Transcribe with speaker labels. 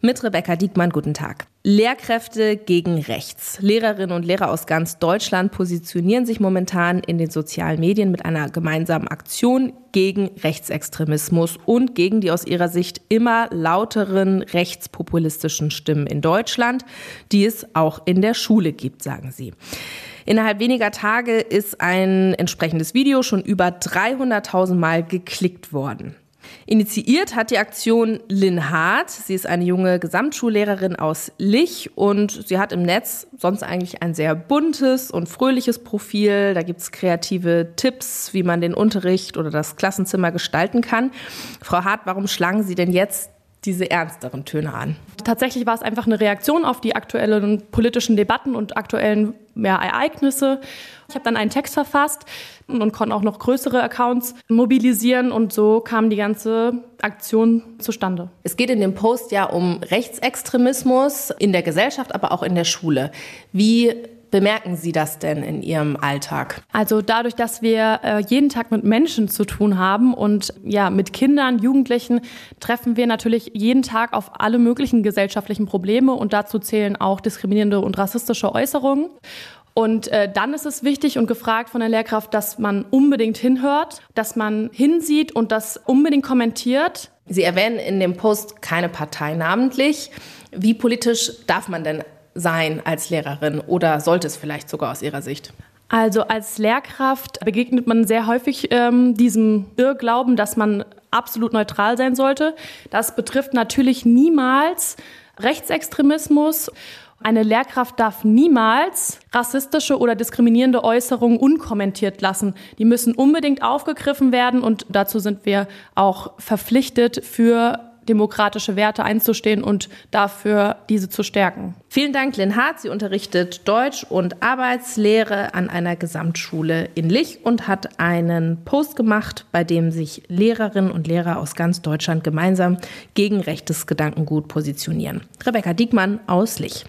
Speaker 1: Mit Rebecca Diekmann, guten Tag. Lehrkräfte gegen rechts. Lehrerinnen und Lehrer aus ganz Deutschland positionieren sich momentan in den sozialen Medien mit einer gemeinsamen Aktion gegen Rechtsextremismus und gegen die aus ihrer Sicht immer lauteren rechtspopulistischen Stimmen in Deutschland, die es auch in der Schule gibt, sagen sie. Innerhalb weniger Tage ist ein entsprechendes Video schon über 300.000 Mal geklickt worden. Initiiert hat die Aktion Lynn Hart. Sie ist eine junge Gesamtschullehrerin aus Lich und sie hat im Netz sonst eigentlich ein sehr buntes und fröhliches Profil. Da gibt es kreative Tipps, wie man den Unterricht oder das Klassenzimmer gestalten kann. Frau Hart, warum schlagen Sie denn jetzt diese ernsteren Töne an?
Speaker 2: Tatsächlich war es einfach eine Reaktion auf die aktuellen politischen Debatten und aktuellen ja, Ereignisse. Ich habe dann einen Text verfasst und konnte auch noch größere Accounts mobilisieren und so kam die ganze Aktion zustande.
Speaker 1: Es geht in dem Post ja um Rechtsextremismus in der Gesellschaft, aber auch in der Schule. Wie bemerken Sie das denn in Ihrem Alltag?
Speaker 2: Also dadurch, dass wir äh, jeden Tag mit Menschen zu tun haben und ja, mit Kindern, Jugendlichen treffen wir natürlich jeden Tag auf alle möglichen gesellschaftlichen Probleme und dazu zählen auch diskriminierende und rassistische Äußerungen. Und äh, dann ist es wichtig und gefragt von der Lehrkraft, dass man unbedingt hinhört, dass man hinsieht und das unbedingt kommentiert.
Speaker 1: Sie erwähnen in dem Post keine Partei namentlich. Wie politisch darf man denn sein als Lehrerin oder sollte es vielleicht sogar aus Ihrer Sicht?
Speaker 2: Also als Lehrkraft begegnet man sehr häufig ähm, diesem Irrglauben, dass man absolut neutral sein sollte. Das betrifft natürlich niemals Rechtsextremismus. Eine Lehrkraft darf niemals rassistische oder diskriminierende Äußerungen unkommentiert lassen. Die müssen unbedingt aufgegriffen werden und dazu sind wir auch verpflichtet, für demokratische Werte einzustehen und dafür diese zu stärken.
Speaker 1: Vielen Dank, Lynn Hart. Sie unterrichtet Deutsch und Arbeitslehre an einer Gesamtschule in Lich und hat einen Post gemacht, bei dem sich Lehrerinnen und Lehrer aus ganz Deutschland gemeinsam gegen rechtes Gedankengut positionieren. Rebecca Diekmann aus Lich.